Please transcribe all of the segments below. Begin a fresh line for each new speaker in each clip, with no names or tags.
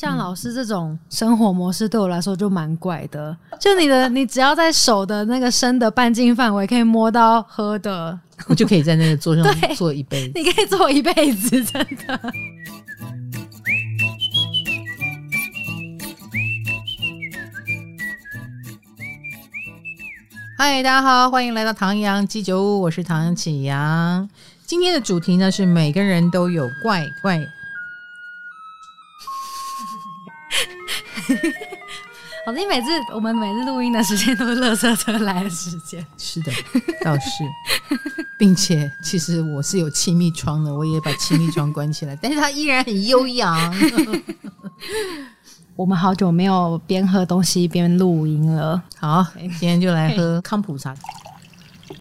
像老师这种生活模式对我来说就蛮怪的。就你的，你只要在手的那个伸的半径范围可以摸到喝的，
我就可以在那个桌上坐一辈子。
你可以坐一辈子，真的。
嗨，大家好，欢迎来到唐阳鸡酒屋，我是唐启阳。今天的主题呢是每个人都有怪怪。
好，你每次我们每次录音的时间都是垃圾车来的时间。
是的，倒是，并且其实我是有气密窗的，我也把气密窗关起来，但是它依然很悠扬。
我们好久没有边喝东西边录音了。
好，今天就来喝康普茶。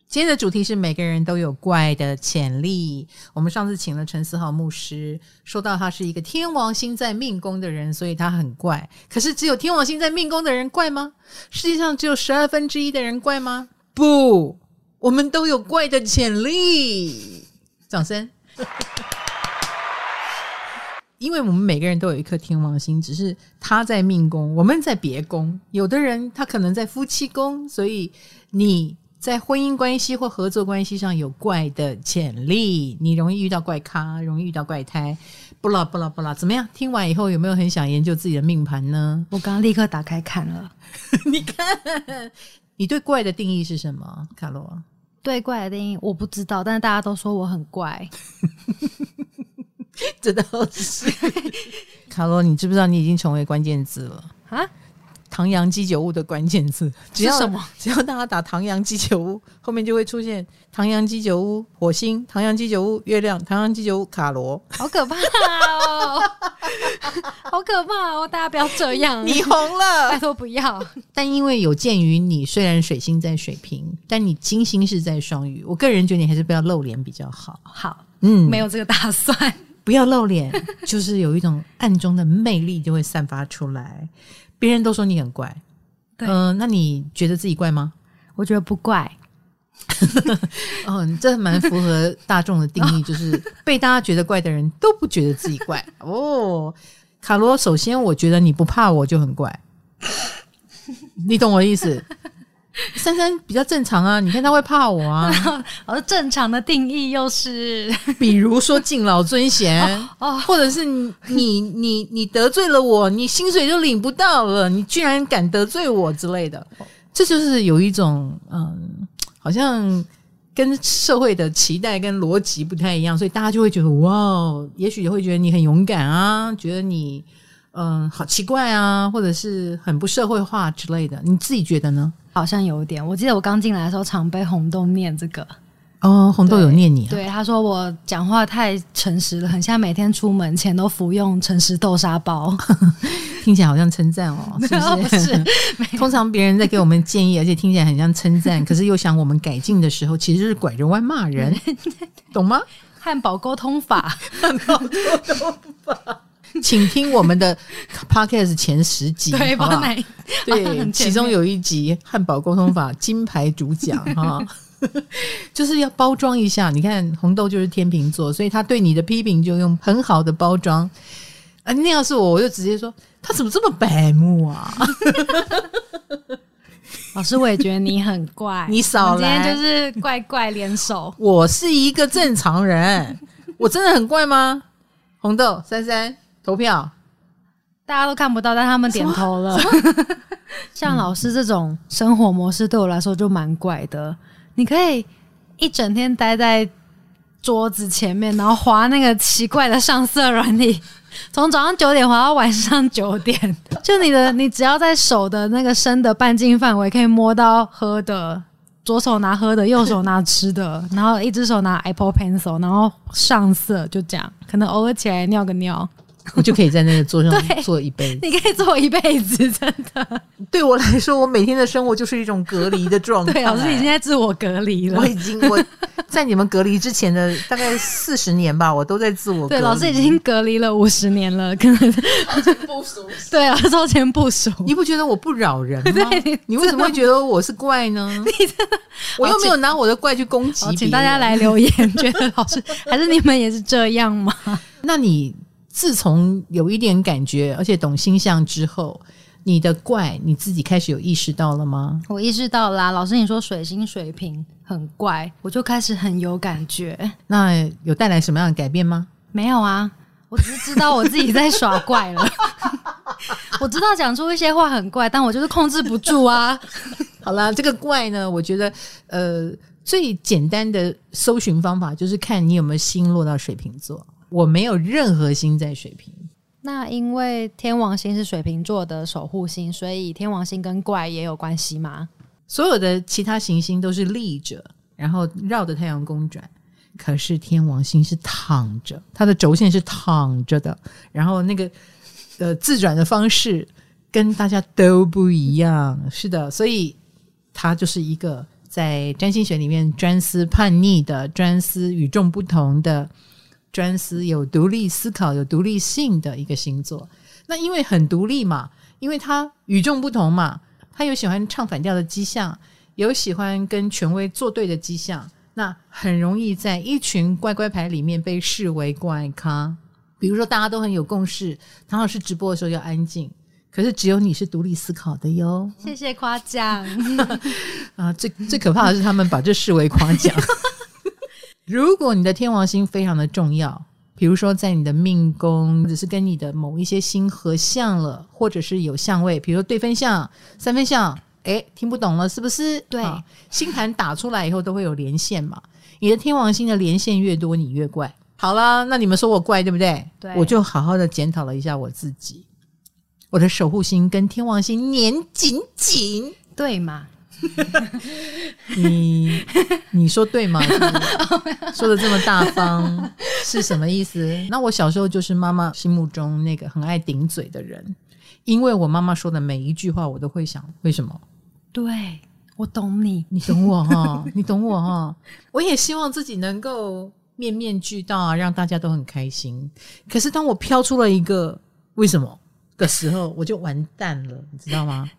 今天的主题是每个人都有怪的潜力。我们上次请了陈思豪牧师，说到他是一个天王星在命宫的人，所以他很怪。可是只有天王星在命宫的人怪吗？世界上只有十二分之一的人怪吗？不，我们都有怪的潜力。掌声！因为我们每个人都有一颗天王星，只是他在命宫，我们在别宫。有的人他可能在夫妻宫，所以你。在婚姻关系或合作关系上有怪的潜力，你容易遇到怪咖，容易遇到怪胎，不啦不啦不啦，怎么样？听完以后有没有很想研究自己的命盘呢？
我刚刚立刻打开看了，
你看，你对怪的定义是什么？卡罗？
对怪的定义我不知道，但是大家都说我很怪，
这倒是。卡罗，你知不知道你已经成为关键字了啊？唐阳鸡酒屋的关键字 只要什么？只要大家打“唐阳鸡酒屋”，后面就会出现“唐阳鸡酒屋”火星、“唐阳鸡酒屋”月亮、“唐阳鸡酒屋”卡罗，
好可怕哦！好可怕哦！大家不要这样，
你红了，
拜托不要。
但因为有鉴于你虽然水星在水瓶，但你金星是在双鱼，我个人觉得你还是不要露脸比较好。
好，嗯，没有这个打算，
不要露脸，就是有一种暗中的魅力就会散发出来。别人都说你很怪，嗯、呃，那你觉得自己怪吗？
我觉得不怪。
嗯，这蛮符合大众的定义，就是被大家觉得怪的人都不觉得自己怪。哦，卡罗，首先我觉得你不怕我就很怪，你懂我的意思。珊珊比较正常啊，你看他会怕我啊。
而正常的定义又是，
比如说敬老尊贤，哦哦、或者是你你你你得罪了我，你薪水就领不到了，你居然敢得罪我之类的，这就是有一种嗯，好像跟社会的期待跟逻辑不太一样，所以大家就会觉得哇，也许会觉得你很勇敢啊，觉得你嗯好奇怪啊，或者是很不社会化之类的，你自己觉得呢？
好像有点，我记得我刚进来的时候，常被红豆念这个。
哦，红豆有念你啊？
对，他说我讲话太诚实了，很像每天出门前都服用诚实豆沙包，
听起来好像称赞哦，是不是？不是 通常别人在给我们建议，而且听起来很像称赞，可是又想我们改进的时候，其实是拐着弯骂人，懂吗？
汉堡沟通法，
汉堡沟通法。请听我们的 podcast 前十集，
对，
好不好？对，其中有一集汉堡沟通法金牌主讲哈，就是要包装一下。你看红豆就是天秤座，所以他对你的批评就用很好的包装。啊，那要是我，我就直接说他怎么这么白目啊？
老师，我也觉得你很怪，
你少来，
今天就是怪怪联手。
我是一个正常人，我真的很怪吗？红豆珊珊。投票，
大家都看不到，但他们点头了。像老师这种生活模式对我来说就蛮怪的。你可以一整天待在桌子前面，然后划那个奇怪的上色软体，从早上九点划到晚上九点。就你的，你只要在手的那个伸的半径范围可以摸到喝的，左手拿喝的，右手拿吃的，然后一只手拿 Apple Pencil，然后上色，就这样。可能偶尔起来尿个尿。
我就可以在那个桌上坐一辈子，
你可以坐一辈子，真的。
对我来说，我每天的生活就是一种隔离的状态。
对，老师已经在自我隔离了。
我已经我 在你们隔离之前的大概四十年吧，我都在自我隔离。
对，老师已经隔离了五十年了，可能超前部署。对啊，超前部署。
你不觉得我不扰人吗？对，你为什么会觉得我是怪呢？你真的，我又没有拿我的怪去攻击。
请大家来留言，觉得老师还是你们也是这样吗？
那你。自从有一点感觉，而且懂星象之后，你的怪你自己开始有意识到了吗？
我意识到啦，老师你说水星水瓶很怪，我就开始很有感觉。
那有带来什么样的改变吗？
没有啊，我只是知道我自己在耍怪了。我知道讲出一些话很怪，但我就是控制不住啊。
好啦，这个怪呢，我觉得呃，最简单的搜寻方法就是看你有没有星落到水瓶座。我没有任何星在水瓶。
那因为天王星是水瓶座的守护星，所以天王星跟怪也有关系吗？
所有的其他行星都是立着，然后绕着太阳公转。可是天王星是躺着，它的轴线是躺着的，然后那个呃自转的方式跟大家都不一样。是的，所以它就是一个在占星学里面专司叛逆的、专司与众不同的。专司有独立思考、有独立性的一个星座，那因为很独立嘛，因为他与众不同嘛，他有喜欢唱反调的迹象，有喜欢跟权威作对的迹象，那很容易在一群乖乖牌里面被视为怪咖。比如说，大家都很有共识，唐老师直播的时候要安静，可是只有你是独立思考的哟。
谢谢夸奖
啊！最最可怕的是，他们把这视为夸奖。如果你的天王星非常的重要，比如说在你的命宫，只是跟你的某一些星合相了，或者是有相位，比如说对分相、三分相，诶，听不懂了是不是？
对，
星盘打出来以后都会有连线嘛。你的天王星的连线越多，你越怪。好了，那你们说我怪对不对？
对，
我就好好的检讨了一下我自己，我的守护星跟天王星粘紧紧，
对嘛？
你你说对吗？说的这么大方是什么意思？那我小时候就是妈妈心目中那个很爱顶嘴的人，因为我妈妈说的每一句话，我都会想为什么？
对，我懂你，
你懂我哈，你懂我哈。我也希望自己能够面面俱到啊，让大家都很开心。可是当我飘出了一个为什么的时候，我就完蛋了，你知道吗？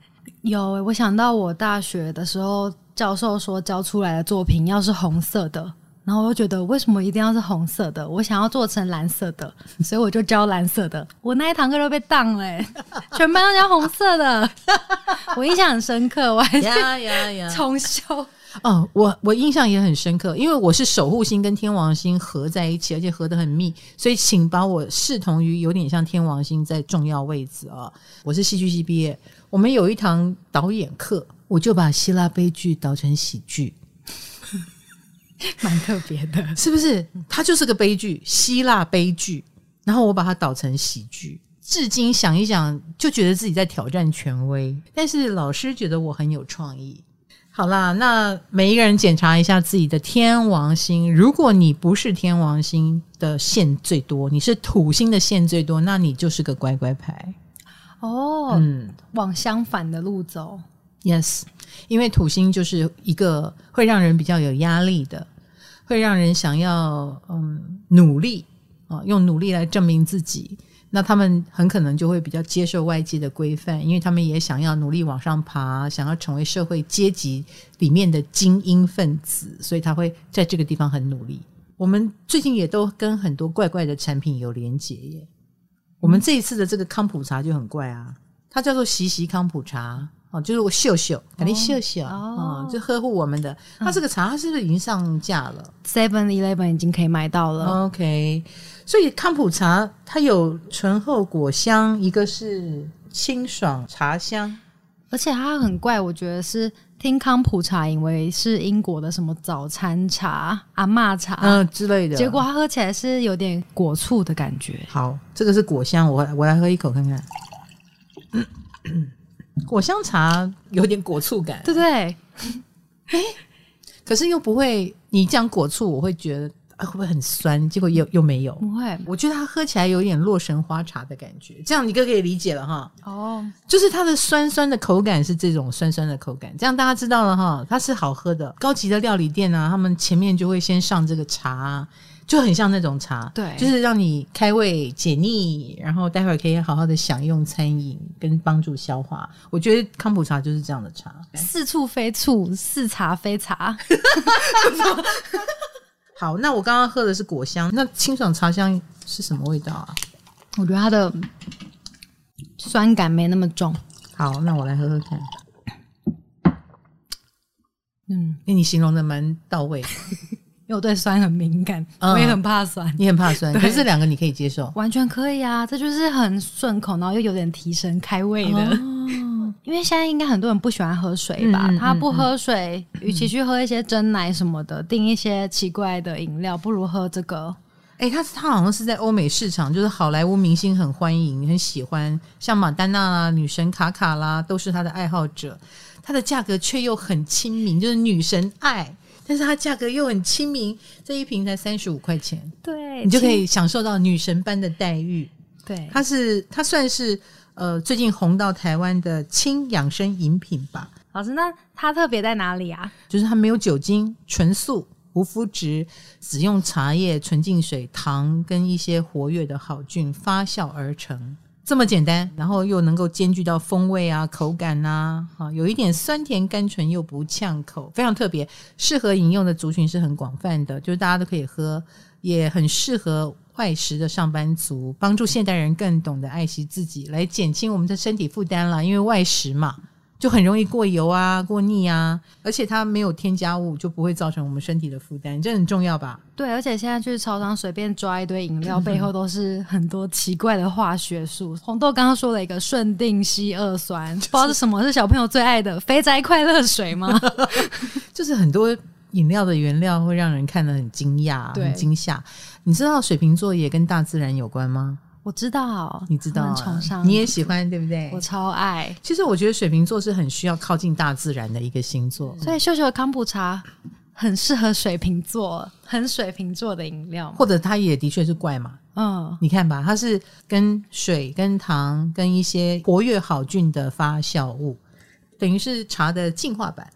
有、欸，我想到我大学的时候，教授说教出来的作品要是红色的，然后我就觉得为什么一定要是红色的？我想要做成蓝色的，所以我就教蓝色的。我那一堂课都被当了、欸，全班都教红色的，我印象很深刻，我还是重修。
哦，我我印象也很深刻，因为我是守护星跟天王星合在一起，而且合得很密，所以请把我视同于有点像天王星在重要位置啊、哦。我是戏剧系毕业。我们有一堂导演课，我就把希腊悲剧导成喜剧，
蛮特别的，
是不是？它就是个悲剧，希腊悲剧，然后我把它导成喜剧。至今想一想，就觉得自己在挑战权威，但是老师觉得我很有创意。好啦，那每一个人检查一下自己的天王星，如果你不是天王星的线最多，你是土星的线最多，那你就是个乖乖牌。
哦，嗯，往相反的路走
，yes，因为土星就是一个会让人比较有压力的，会让人想要嗯努力啊，用努力来证明自己。那他们很可能就会比较接受外界的规范，因为他们也想要努力往上爬，想要成为社会阶级里面的精英分子，所以他会在这个地方很努力。我们最近也都跟很多怪怪的产品有连结耶。我们这一次的这个康普茶就很怪啊，它叫做习习康普茶哦，就是我秀秀，肯定秀秀哦，就呵护我们的。它这个茶它是不是已经上架了
？Seven Eleven 已经可以买到了。
OK，所以康普茶它有醇厚果香，一个是清爽茶香，
而且它很怪，我觉得是。听康普茶以为是英国的什么早餐茶、阿嬷茶
嗯之类的，
结果它喝起来是有点果醋的感觉。
好，这个是果香，我我来喝一口看看。嗯，果香茶有点果醋感，
对不对？哎，
可是又不会，你讲果醋，我会觉得。会不会很酸？结果又又没有。
不会，
我觉得它喝起来有点洛神花茶的感觉。这样你哥可以理解了哈。
哦，
就是它的酸酸的口感是这种酸酸的口感。这样大家知道了哈，它是好喝的。高级的料理店啊，他们前面就会先上这个茶，就很像那种茶。
对，
就是让你开胃解腻，然后待会儿可以好好的享用餐饮跟帮助消化。我觉得康普茶就是这样的茶，
似醋非醋，似茶非茶。
好，那我刚刚喝的是果香，那清爽茶香是什么味道啊？
我觉得它的酸感没那么重。
好，那我来喝喝看。嗯，那你形容的蛮到位，
因为我对酸很敏感，嗯、我也很怕酸。
你很怕酸，可是这两个你可以接受，
完全可以啊！这就是很顺口，然后又有点提神开胃的。哦、因为现在应该很多人不喜欢喝水吧？嗯、他不喝水，与、嗯、其去喝一些真奶什么的，订一些奇怪的饮料，不如喝这个。
哎、欸，他他好像是在欧美市场，就是好莱坞明星很欢迎、很喜欢，像玛丹娜啦、女神卡卡啦，都是他的爱好者。它的价格却又很亲民，就是女神爱，但是它价格又很亲民，这一瓶才三十五块钱，
对，
你就可以享受到女神般的待遇。
对，
它是它算是呃最近红到台湾的轻养生饮品吧。
老师，那它特别在哪里啊？
就是它没有酒精，纯素，无麸质，只用茶叶、纯净水、糖跟一些活跃的好菌发酵而成。这么简单，然后又能够兼具到风味啊、口感啊，哈，有一点酸甜甘醇又不呛口，非常特别，适合饮用的族群是很广泛的，就是大家都可以喝，也很适合外食的上班族，帮助现代人更懂得爱惜自己，来减轻我们的身体负担了，因为外食嘛。就很容易过油啊、过腻啊，而且它没有添加物，就不会造成我们身体的负担，这很重要吧？
对，而且现在去超商随便抓一堆饮料，背后都是很多奇怪的化学素。红豆刚刚说了一个顺定烯二酸，就是、不知道是什么，是小朋友最爱的肥宅快乐水吗？
就是很多饮料的原料会让人看得很惊讶、很惊吓。你知道水瓶座也跟大自然有关吗？
我知道，
你知道、啊，
崇尚
你也喜欢，对不对？
我超爱。
其实我觉得水瓶座是很需要靠近大自然的一个星座，
所以秀秀的康普茶很适合水瓶座，很水瓶座的饮料。
或者它也的确是怪嘛，嗯，你看吧，它是跟水、跟糖、跟一些活跃好菌的发酵物，等于是茶的进化版。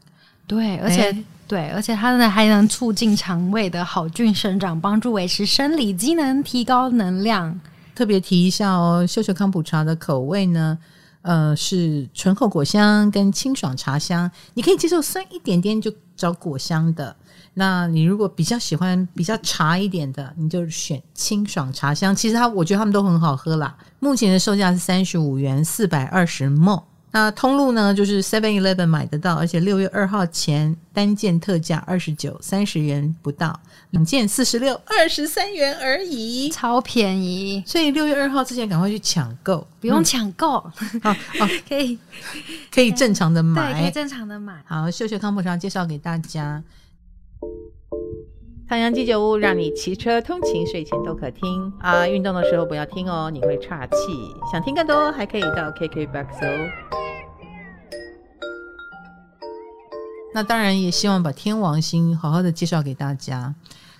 对，而且、欸、对，而且它呢还能促进肠胃的好菌生长，帮助维持生理机能，提高能量。
特别提一下哦，秀秀康普茶的口味呢，呃，是醇厚果香跟清爽茶香。你可以接受酸一点点，就找果香的。那你如果比较喜欢比较茶一点的，你就选清爽茶香。其实它，我觉得他们都很好喝啦。目前的售价是三十五元，四百二十 ml。那通路呢，就是 Seven Eleven 买得到，而且六月二号前单件特价二十九，三十元不到，两件四十六，二十三元而已，
超便宜。
所以六月二号之前赶快去抢购，
不用抢购，
好，好，可以。可以正常的买，
对，可以正常的买。
好，秀秀康普茶介绍给大家，唐阳鸡酒屋让你骑车通勤睡前都可听。啊，运动的时候不要听哦，你会岔气。想听更多，还可以到 KKBOX 哦。那当然也希望把天王星好好的介绍给大家。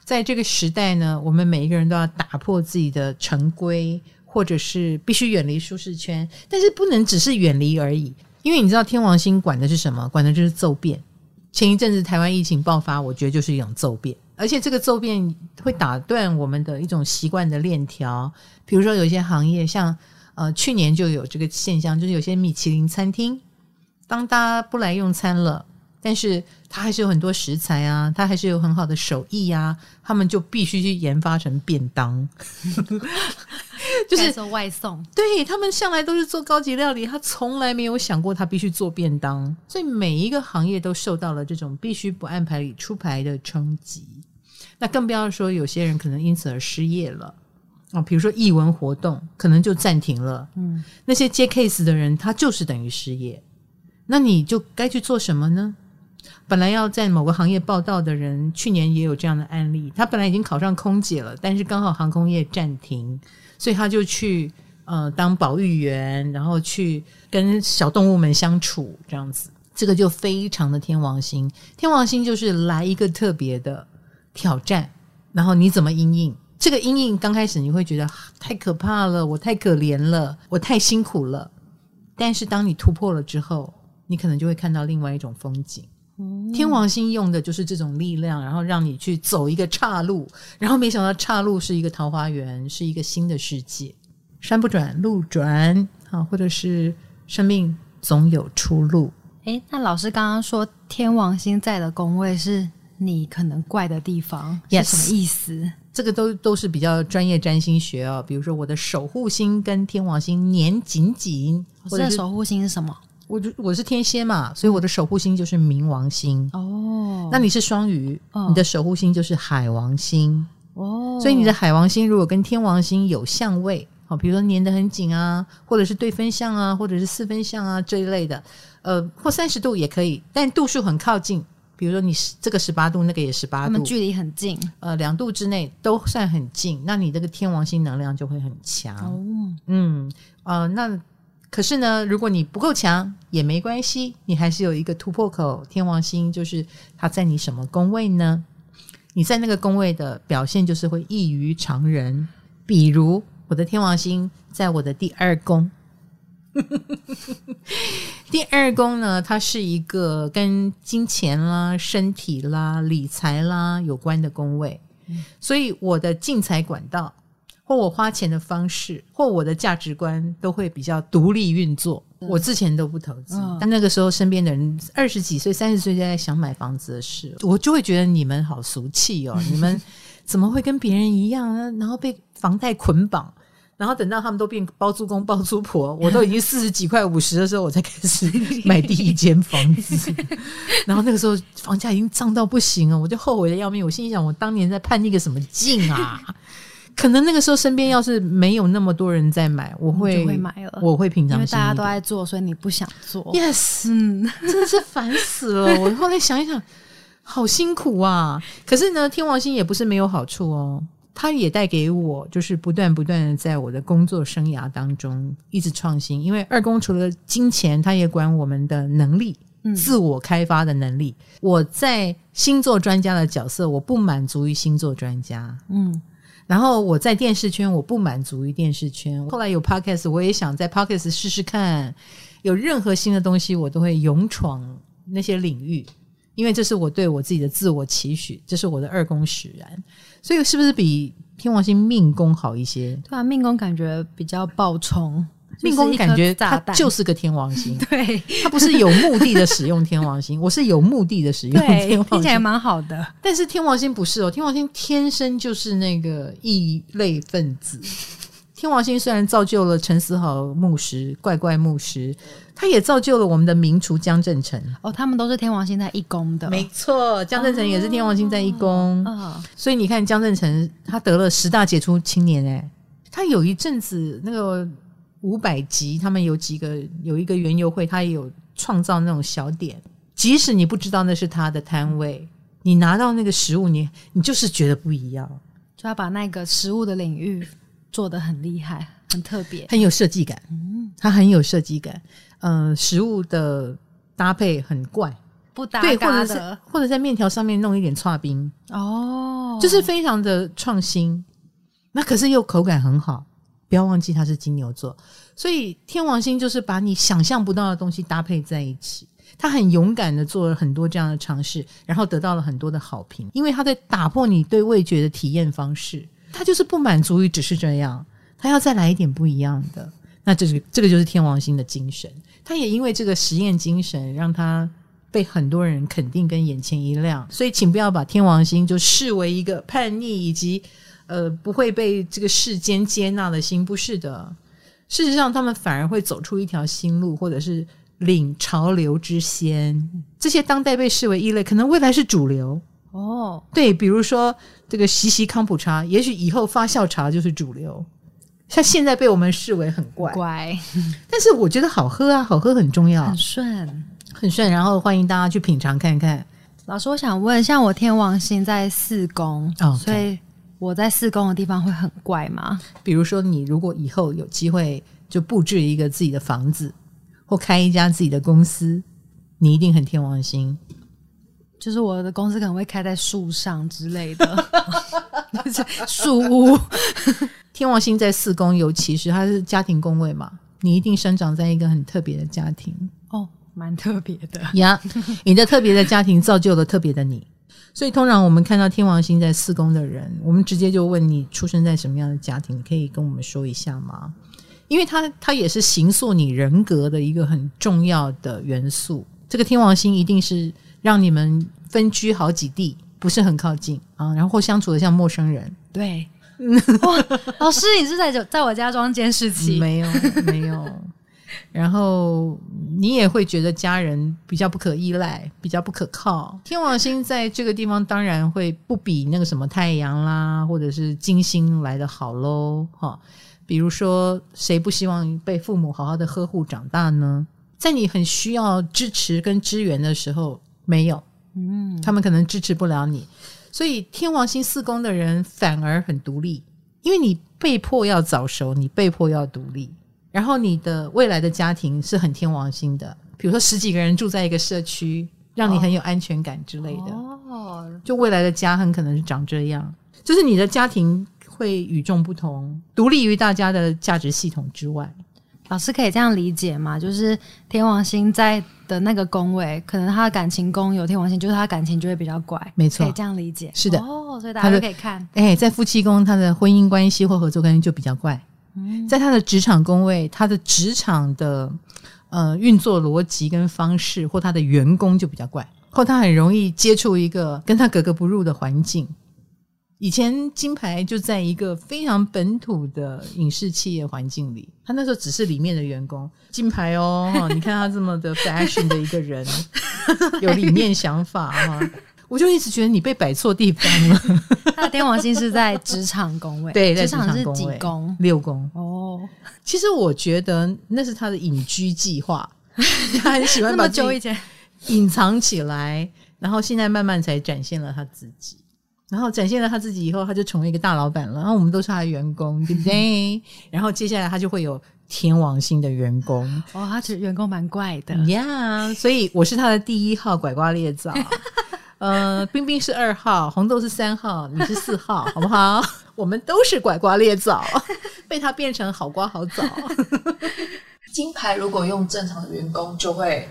在这个时代呢，我们每一个人都要打破自己的成规，或者是必须远离舒适圈。但是不能只是远离而已，因为你知道天王星管的是什么？管的就是骤变。前一阵子台湾疫情爆发，我觉得就是一种骤变，而且这个骤变会打断我们的一种习惯的链条。比如说有些行业，像呃去年就有这个现象，就是有些米其林餐厅，当大家不来用餐了。但是它还是有很多食材啊，它还是有很好的手艺呀、啊，他们就必须去研发成便当，
就是做外送。
对，他们向来都是做高级料理，他从来没有想过他必须做便当，所以每一个行业都受到了这种必须不按牌理出牌的冲击。那更不要说有些人可能因此而失业了啊，比如说艺文活动可能就暂停了，嗯，那些接 case 的人他就是等于失业，那你就该去做什么呢？本来要在某个行业报道的人，去年也有这样的案例。他本来已经考上空姐了，但是刚好航空业暂停，所以他就去呃当保育员，然后去跟小动物们相处，这样子。这个就非常的天王星。天王星就是来一个特别的挑战，然后你怎么因应？这个阴影刚开始你会觉得太可怕了，我太可怜了，我太辛苦了。但是当你突破了之后，你可能就会看到另外一种风景。天王星用的就是这种力量，然后让你去走一个岔路，然后没想到岔路是一个桃花源，是一个新的世界。山不转路转啊，或者是生命总有出路。
诶，那老师刚刚说天王星在的宫位是你可能怪的地方，Yes. 是什么意思？
这个都都是比较专业占星学哦。比如说我的守护星跟天王星粘紧紧，
我的守护星是什么？
我就我是天蝎嘛，所以我的守护星就是冥王星
哦。
那你是双鱼，哦、你的守护星就是海王星
哦。
所以你的海王星如果跟天王星有相位，好，比如说粘得很紧啊，或者是对分相啊，或者是四分相啊这一类的，呃，或三十度也可以，但度数很靠近。比如说你这个十八度，那个也十八度，
他们距离很近，
呃，两度之内都算很近，那你这个天王星能量就会很强。
哦，
嗯，呃，那。可是呢，如果你不够强也没关系，你还是有一个突破口。天王星就是它在你什么宫位呢？你在那个宫位的表现就是会异于常人。比如我的天王星在我的第二宫，第二宫呢，它是一个跟金钱啦、身体啦、理财啦有关的宫位，所以我的进财管道。或我花钱的方式，或我的价值观都会比较独立运作。我之前都不投资，嗯、但那个时候身边的人二十几岁、三十岁就在想买房子的事，我就会觉得你们好俗气哦！你们 怎么会跟别人一样呢？然后被房贷捆绑，然后等到他们都变包租公、包租婆，我都已经四十几块、五十的时候，我才开始 买第一间房子。然后那个时候房价已经涨到不行了，我就后悔的要命。我心里想，我当年在叛逆个什么劲啊！可能那个时候身边要是没有那么多人在买，我
会买了。
我会平常，
因为大家都在做，所以你不想做。
Yes，嗯，真的是烦死了。我后来想一想，好辛苦啊。可是呢，天王星也不是没有好处哦，它也带给我就是不断不断的在我的工作生涯当中一直创新。因为二宫除了金钱，它也管我们的能力，嗯，自我开发的能力。我在星座专家的角色，我不满足于星座专家，嗯。然后我在电视圈，我不满足于电视圈。后来有 podcast，我也想在 podcast 试试看。有任何新的东西，我都会勇闯那些领域，因为这是我对我自己的自我期许，这是我的二宫使然。所以是不是比天王星命宫好一些？
对啊，命宫感觉比较暴冲。
命宫感觉它就是个天王星，
对，
它不是有目的的使用天王星，我是有目的的使用天王星，
听起来蛮好的。
但是天王星不是哦，天王星天生就是那个异类分子。天王星虽然造就了陈思豪牧师、怪怪牧师，他也造就了我们的名厨江振成
哦，他们都是天王星在一宫的，
没错，江振成也是天王星在一宫，
哦、
所以你看江振成他得了十大杰出青年诶，他有一阵子那个。五百集，他们有几个有一个园游会，他也有创造那种小点。即使你不知道那是他的摊位，你拿到那个食物，你你就是觉得不一样，
就要把那个食物的领域做得很厉害、很特别、
很有设计感。嗯，他很有设计感。嗯、呃，食物的搭配很怪，
不搭
对，或者是或者在面条上面弄一点剉冰
哦，
就是非常的创新。那可是又口感很好。不要忘记他是金牛座，所以天王星就是把你想象不到的东西搭配在一起。他很勇敢的做了很多这样的尝试，然后得到了很多的好评，因为他在打破你对味觉的体验方式。他就是不满足于只是这样，他要再来一点不一样的。那这是这个就是天王星的精神。他也因为这个实验精神，让他被很多人肯定跟眼前一亮。所以，请不要把天王星就视为一个叛逆以及。呃，不会被这个世间接纳的心，不是的。事实上，他们反而会走出一条新路，或者是领潮流之先。这些当代被视为异类，可能未来是主流
哦。
对，比如说这个西西康普茶，也许以后发酵茶就是主流。像现在被我们视为很怪，
怪，
但是我觉得好喝啊，好喝很重要，
很顺，
很顺。然后欢迎大家去品尝看看。
老师，我想问，像我天王星在四宫，okay. 所以。我在四宫的地方会很怪吗？
比如说，你如果以后有机会就布置一个自己的房子，或开一家自己的公司，你一定很天王星。
就是我的公司可能会开在树上之类的，树屋。
天王星在四宫，尤其是它是家庭宫位嘛，你一定生长在一个很特别的家庭
哦，蛮特别的
呀。Yeah, 你的特别的家庭造就了特别的你。所以，通常我们看到天王星在四宫的人，我们直接就问你出生在什么样的家庭？你可以跟我们说一下吗？因为它它也是形塑你人格的一个很重要的元素。这个天王星一定是让你们分居好几地，不是很靠近啊，然后相处的像陌生人。
对，哇，老师，你是在在我家装监视器？
没有，没有。然后你也会觉得家人比较不可依赖，比较不可靠。天王星在这个地方当然会不比那个什么太阳啦，或者是金星来的好喽。哈，比如说，谁不希望被父母好好的呵护长大呢？在你很需要支持跟支援的时候，没有，嗯，他们可能支持不了你。所以天王星四宫的人反而很独立，因为你被迫要早熟，你被迫要独立。然后你的未来的家庭是很天王星的，比如说十几个人住在一个社区，让你很有安全感之类的。哦，就未来的家很可能是长这样，就是你的家庭会与众不同，独立于大家的价值系统之外。
老师可以这样理解吗？就是天王星在的那个宫位，可能他的感情宫有天王星，就是他感情就会比较怪。
没错，
可以这样理解。
是的，
哦，所以大家都可以看。
哎，在夫妻宫，他的婚姻关系或合作关系就比较怪。在他的职场工位，他的职场的呃运作逻辑跟方式，或他的员工就比较怪，或他很容易接触一个跟他格格不入的环境。以前金牌就在一个非常本土的影视企业环境里，他那时候只是里面的员工。金牌哦，你看他这么的 fashion 的一个人，有理念想法哈。我就一直觉得你被摆错地方了。
他的天王星是在职场宫位，
对，
职场是几宫？
六宫。
哦，
其实我觉得那是他的隐居计划，他很喜欢把自己隐藏起来，然后现在慢慢才展现了他自己。然后展现了他自己以后，他就成为一个大老板了。然后我们都是他的员工，对不对？然后接下来他就会有天王星的员工。
哦，他其实员工蛮怪的
呀。Yeah, 所以我是他的第一号拐瓜裂枣。呃，冰冰是二号，红豆是三号，你是四号，好不好？我们都是拐瓜裂枣，被他变成好瓜好枣。
金牌如果用正常的员工，就会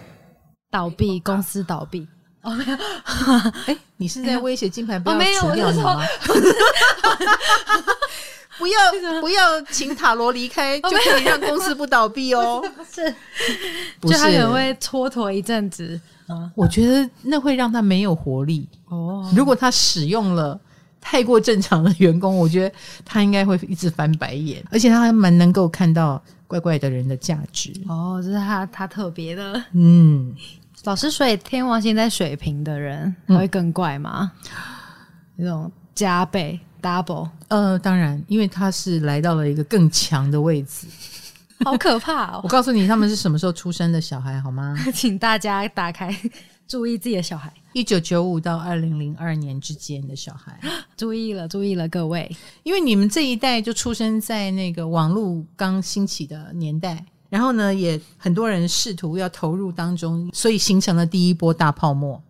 倒闭，公司倒闭。哦，没有，
哎，你是在威胁金牌不要除掉你吗？不要不要，请塔罗离开，就可以让公司不倒闭哦。
不是，就他可能会蹉跎一阵子。
我觉得那会让他没有活力哦。如果他使用了太过正常的员工，我觉得他应该会一直翻白眼，而且他还蛮能够看到怪怪的人的价值
哦。这是他他特别的。
嗯，
老师，所以天王星在水瓶的人会更怪吗？那、嗯、种加倍 double？
呃，当然，因为他是来到了一个更强的位置。
好可怕哦！
我告诉你，他们是什么时候出生的小孩，好吗？
请大家打开，注意自己的小孩。
一九九五到二零零二年之间的小孩，
注意了，注意了，各位，
因为你们这一代就出生在那个网络刚兴起的年代，然后呢，也很多人试图要投入当中，所以形成了第一波大泡沫。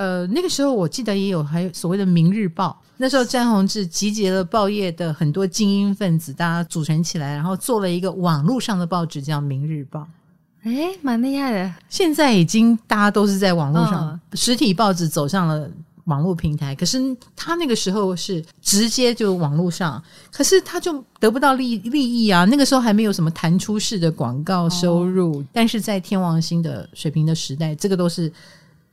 呃，那个时候我记得也有还有所谓的《明日报》。那时候，詹宏志集结了报业的很多精英分子，大家组成起来，然后做了一个网络上的报纸，叫《明日报》。
哎，蛮厉害的。
现在已经大家都是在网络上，哦、实体报纸走上了网络平台。可是他那个时候是直接就网络上，可是他就得不到利利益啊。那个时候还没有什么弹出式的广告收入，哦、但是在天王星的水平的时代，这个都是。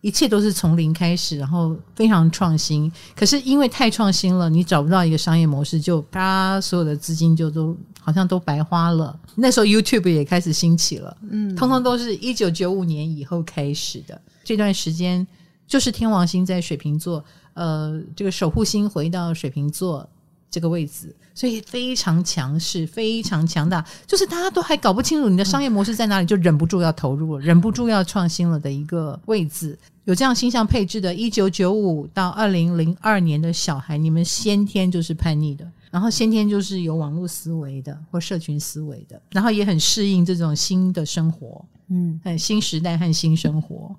一切都是从零开始，然后非常创新。可是因为太创新了，你找不到一个商业模式，就啪，所有的资金就都好像都白花了。那时候 YouTube 也开始兴起了，嗯，通通都是一九九五年以后开始的。这段时间就是天王星在水瓶座，呃，这个守护星回到水瓶座这个位置，所以非常强势，非常强大。就是大家都还搞不清楚你的商业模式在哪里，就忍不住要投入了，忍不住要创新了的一个位置。有这样星象配置的，一九九五到二零零二年的小孩，你们先天就是叛逆的，然后先天就是有网络思维的或社群思维的，然后也很适应这种新的生活，嗯，很新时代和新生活。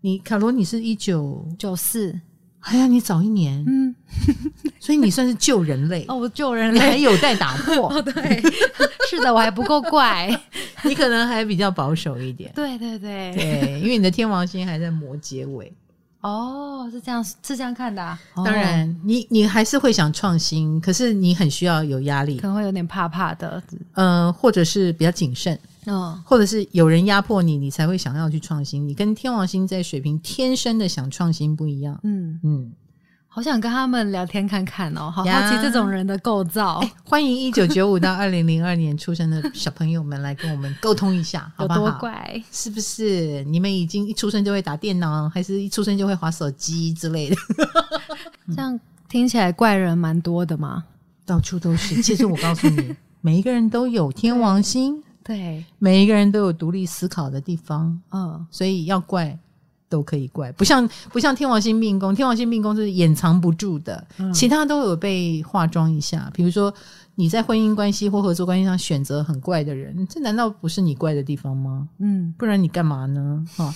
你卡罗，你是一九
九四。
哎呀，你早一年，嗯，所以你算是救人类。
哦，我救人类。
还有待打破，
哦，对，是的，我还不够怪，
你可能还比较保守一点，
对对对。
对，因为你的天王星还在摩羯尾，
哦，是这样是这样看的啊，
当然，你你还是会想创新，可是你很需要有压力，
可能会有点怕怕的，
嗯、呃，或者是比较谨慎。嗯，或者是有人压迫你，你才会想要去创新。你跟天王星在水平天生的想创新不一样。嗯。嗯，
好想跟他们聊天看看哦，好好奇这种人的构造。
欸、欢迎一九九五到二零零二年出生的小朋友们来跟我们沟通一下，好不好？
有多怪？
是不是你们已经一出生就会打电脑，还是一出生就会滑手机之类的？
这样听起来怪人蛮多的嘛，
到处都是。其实我告诉你，每一个人都有天王星，
对，
每一个人都有独立思考的地方，
嗯，
所以要怪。都可以怪，不像不像天王星命宫，天王星命宫是掩藏不住的，嗯、其他都有被化妆一下。比如说你在婚姻关系或合作关系上选择很怪的人，这难道不是你怪的地方吗？
嗯，
不然你干嘛呢？哈，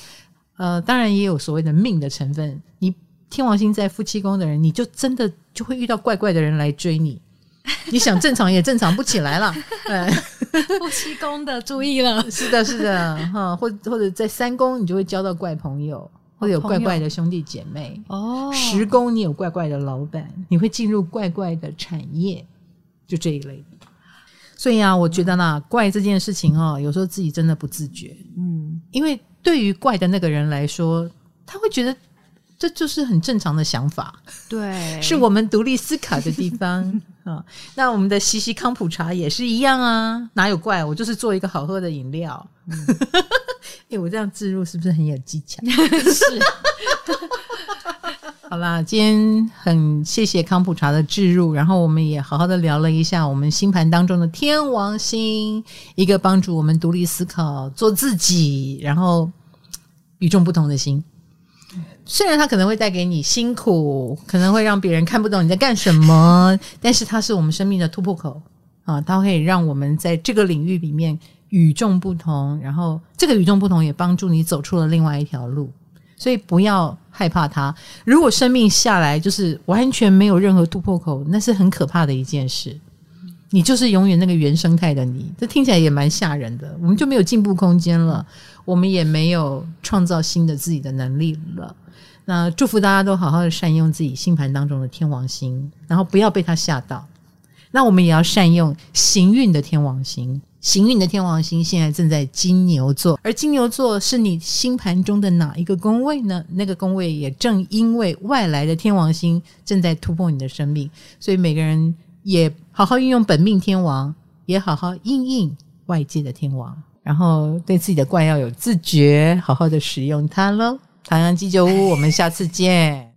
呃，当然也有所谓的命的成分。你天王星在夫妻宫的人，你就真的就会遇到怪怪的人来追你。你想正常也正常不起来了。
夫妻宫的注意了，
是的，是的，哈，或或者在三宫，你就会交到怪朋友，或者有怪怪的兄弟姐妹。
哦，
十宫你有怪怪的老板，你会进入怪怪的产业，就这一类。所以啊，我觉得呢，怪这件事情哦，有时候自己真的不自觉。
嗯，
因为对于怪的那个人来说，他会觉得。这就是很正常的想法，
对，
是我们独立思考的地方 啊。那我们的西西康普茶也是一样啊，哪有怪？我就是做一个好喝的饮料。哎、嗯欸，我这样置入是不是很有技巧？
是。
好啦，今天很谢谢康普茶的置入，然后我们也好好的聊了一下我们星盘当中的天王星，一个帮助我们独立思考、做自己，然后与众不同的星。虽然它可能会带给你辛苦，可能会让别人看不懂你在干什么，但是它是我们生命的突破口啊！它可以让我们在这个领域里面与众不同，然后这个与众不同也帮助你走出了另外一条路。所以不要害怕它。如果生命下来就是完全没有任何突破口，那是很可怕的一件事。你就是永远那个原生态的你，这听起来也蛮吓人的。我们就没有进步空间了，我们也没有创造新的自己的能力了。那祝福大家都好好的善用自己星盘当中的天王星，然后不要被他吓到。那我们也要善用行运的天王星，行运的天王星现在正在金牛座，而金牛座是你星盘中的哪一个宫位呢？那个宫位也正因为外来的天王星正在突破你的生命，所以每个人也好好运用本命天王，也好好应应外界的天王，然后对自己的怪要有自觉，好好的使用它喽。唐阳鸡酒屋，我们下次见。